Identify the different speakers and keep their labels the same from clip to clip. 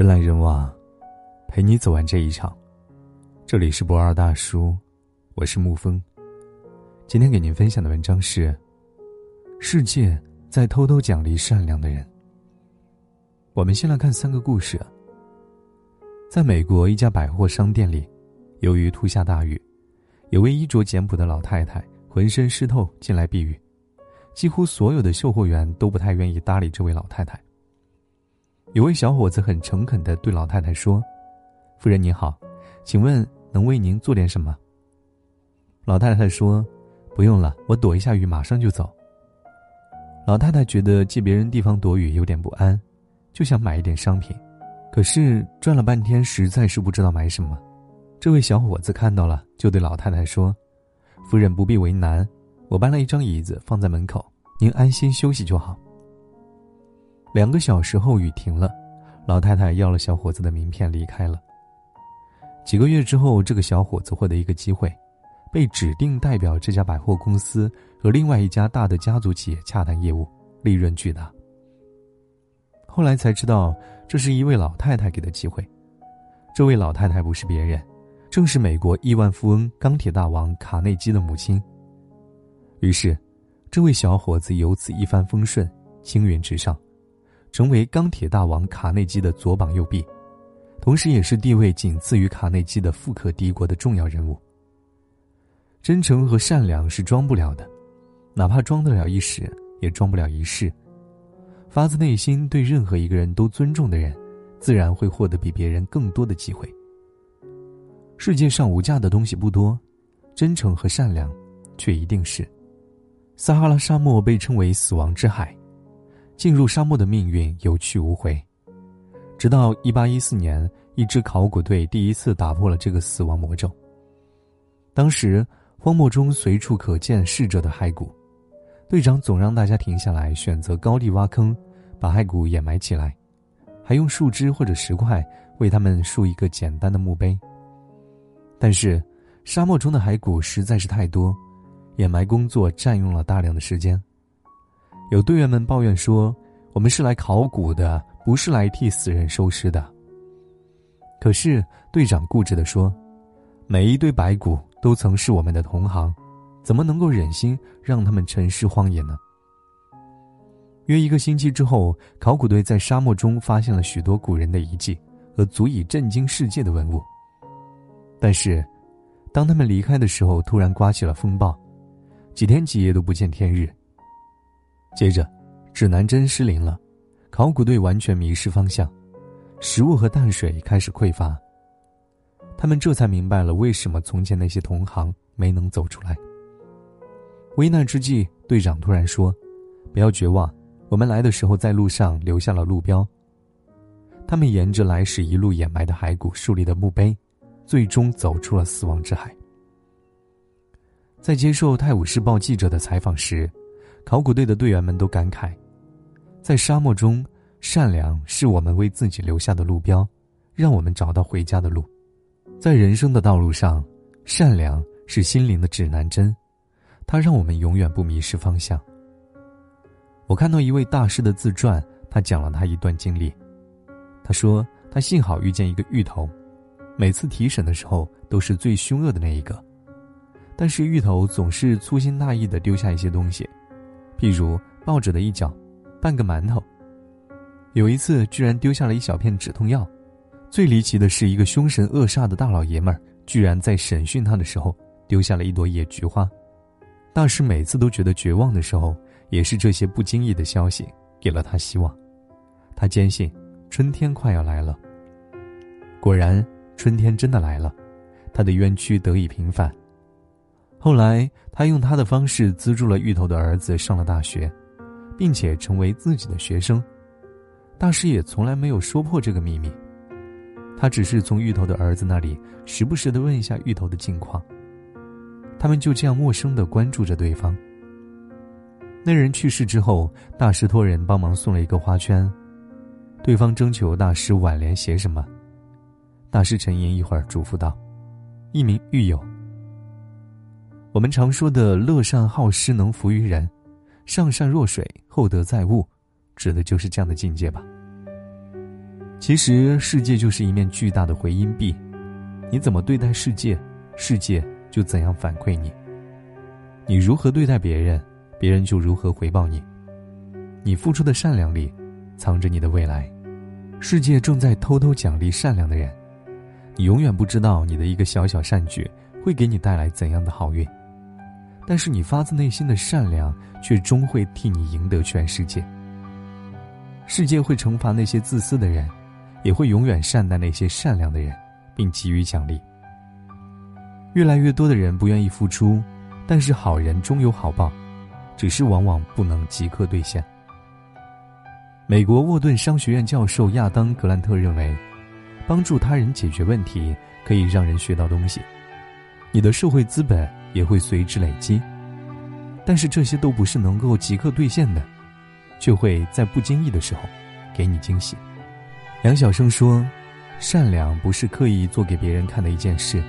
Speaker 1: 人来人往，陪你走完这一场。这里是博二大叔，我是沐风。今天给您分享的文章是：世界在偷偷奖励善良的人。我们先来看三个故事。在美国一家百货商店里，由于突下大雨，有位衣着简朴的老太太浑身湿透进来避雨，几乎所有的售货员都不太愿意搭理这位老太太。有位小伙子很诚恳地对老太太说：“夫人您好，请问能为您做点什么？”老太太说：“不用了，我躲一下雨，马上就走。”老太太觉得借别人地方躲雨有点不安，就想买一点商品，可是转了半天，实在是不知道买什么。这位小伙子看到了，就对老太太说：“夫人不必为难，我搬了一张椅子放在门口，您安心休息就好。”两个小时后，雨停了，老太太要了小伙子的名片离开了。几个月之后，这个小伙子获得一个机会，被指定代表这家百货公司和另外一家大的家族企业洽谈业务，利润巨大。后来才知道，这是一位老太太给的机会。这位老太太不是别人，正是美国亿万富翁、钢铁大王卡内基的母亲。于是，这位小伙子由此一帆风顺，青云直上。成为钢铁大王卡内基的左膀右臂，同时也是地位仅次于卡内基的富可敌国的重要人物。真诚和善良是装不了的，哪怕装得了一时，也装不了一世。发自内心对任何一个人都尊重的人，自然会获得比别人更多的机会。世界上无价的东西不多，真诚和善良，却一定是。撒哈拉沙漠被称为死亡之海。进入沙漠的命运有去无回，直到一八一四年，一支考古队第一次打破了这个死亡魔咒。当时荒漠中随处可见逝者的骸骨，队长总让大家停下来，选择高地挖坑，把骸骨掩埋起来，还用树枝或者石块为他们竖一个简单的墓碑。但是，沙漠中的骸骨实在是太多，掩埋工作占用了大量的时间。有队员们抱怨说：“我们是来考古的，不是来替死人收尸的。”可是队长固执地说：“每一堆白骨都曾是我们的同行，怎么能够忍心让他们沉尸荒野呢？”约一个星期之后，考古队在沙漠中发现了许多古人的遗迹和足以震惊世界的文物。但是，当他们离开的时候，突然刮起了风暴，几天几夜都不见天日。接着，指南针失灵了，考古队完全迷失方向，食物和淡水开始匮乏。他们这才明白了为什么从前那些同行没能走出来。危难之际，队长突然说：“不要绝望，我们来的时候在路上留下了路标。”他们沿着来时一路掩埋的骸骨树立的墓碑，最终走出了死亡之海。在接受《泰晤士报》记者的采访时。考古队的队员们都感慨，在沙漠中，善良是我们为自己留下的路标，让我们找到回家的路。在人生的道路上，善良是心灵的指南针，它让我们永远不迷失方向。我看到一位大师的自传，他讲了他一段经历。他说，他幸好遇见一个芋头，每次提审的时候都是最凶恶的那一个，但是芋头总是粗心大意的丢下一些东西。譬如报纸的一角，半个馒头。有一次，居然丢下了一小片止痛药。最离奇的是，一个凶神恶煞的大老爷们儿，居然在审讯他的时候丢下了一朵野菊花。大师每次都觉得绝望的时候，也是这些不经意的消息给了他希望。他坚信，春天快要来了。果然，春天真的来了，他的冤屈得以平反。后来，他用他的方式资助了芋头的儿子上了大学，并且成为自己的学生。大师也从来没有说破这个秘密，他只是从芋头的儿子那里时不时的问一下芋头的近况。他们就这样陌生的关注着对方。那人去世之后，大师托人帮忙送了一个花圈，对方征求大师挽联写什么，大师沉吟一会儿，嘱咐道：“一名狱友。”我们常说的“乐善好施，能服于人；上善若水，厚德载物”，指的就是这样的境界吧。其实世界就是一面巨大的回音壁，你怎么对待世界，世界就怎样反馈你。你如何对待别人，别人就如何回报你。你付出的善良里，藏着你的未来。世界正在偷偷奖励善良的人，你永远不知道你的一个小小善举会给你带来怎样的好运。但是你发自内心的善良，却终会替你赢得全世界。世界会惩罚那些自私的人。也会永远善待那些善良的人，并给予奖励。越来越多的人不愿意付出，但是好人终有好报，只是往往不能即刻兑现。美国沃顿商学院教授亚当·格兰特认为，帮助他人解决问题可以让人学到东西，你的社会资本也会随之累积。但是这些都不是能够即刻兑现的，却会在不经意的时候给你惊喜。梁晓声说：“善良不是刻意做给别人看的一件事，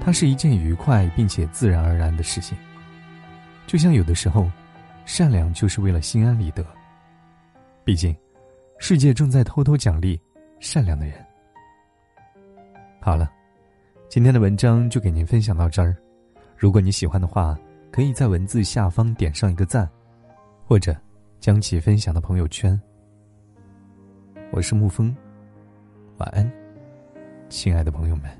Speaker 1: 它是一件愉快并且自然而然的事情。就像有的时候，善良就是为了心安理得。毕竟，世界正在偷偷奖励善良的人。”好了，今天的文章就给您分享到这儿。如果你喜欢的话，可以在文字下方点上一个赞，或者将其分享到朋友圈。我是沐风，晚安，亲爱的朋友们。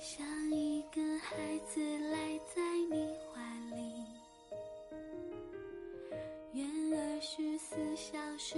Speaker 2: 像一个孩子赖在你怀里，愿二十四小时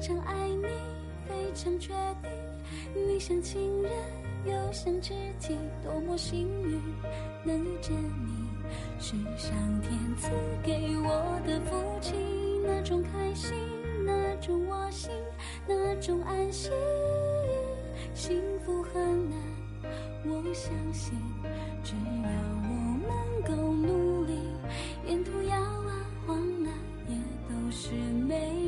Speaker 2: 常爱你，非常确定，你像情人又像知己，多么幸运能遇见你，是上天赐给我的福气。那种开心，那种窝心，那种安心，幸福很难，我相信，只要我们够努力，沿途摇啊晃啊，也都是美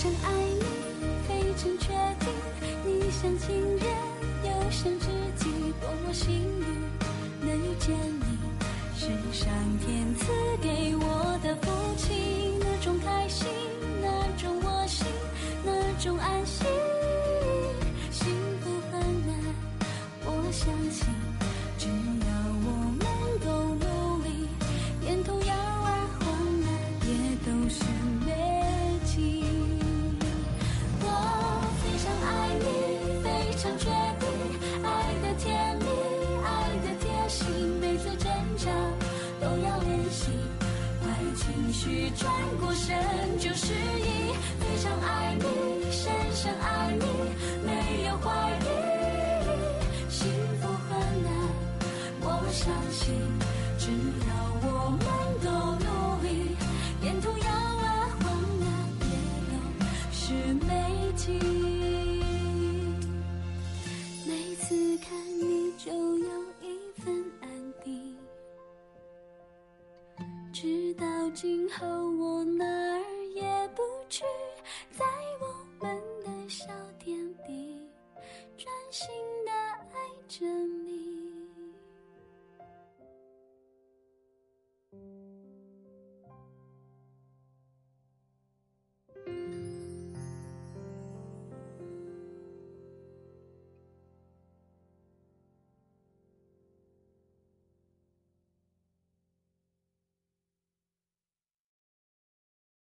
Speaker 2: 真爱你，非常确定。你像情人，又像知己，多么幸运能遇见你，是上天赐给我的福气。那种开心，那种窝心，那种安心，幸福很难，我相信。只要我们都努力沿途摇啊晃也美景。每次看你就有一份安定。直到今后